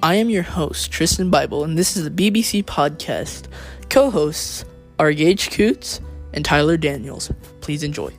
I am your host, Tristan Bible, and this is the BBC Podcast. Co hosts are Gage Coots and Tyler Daniels. Please enjoy.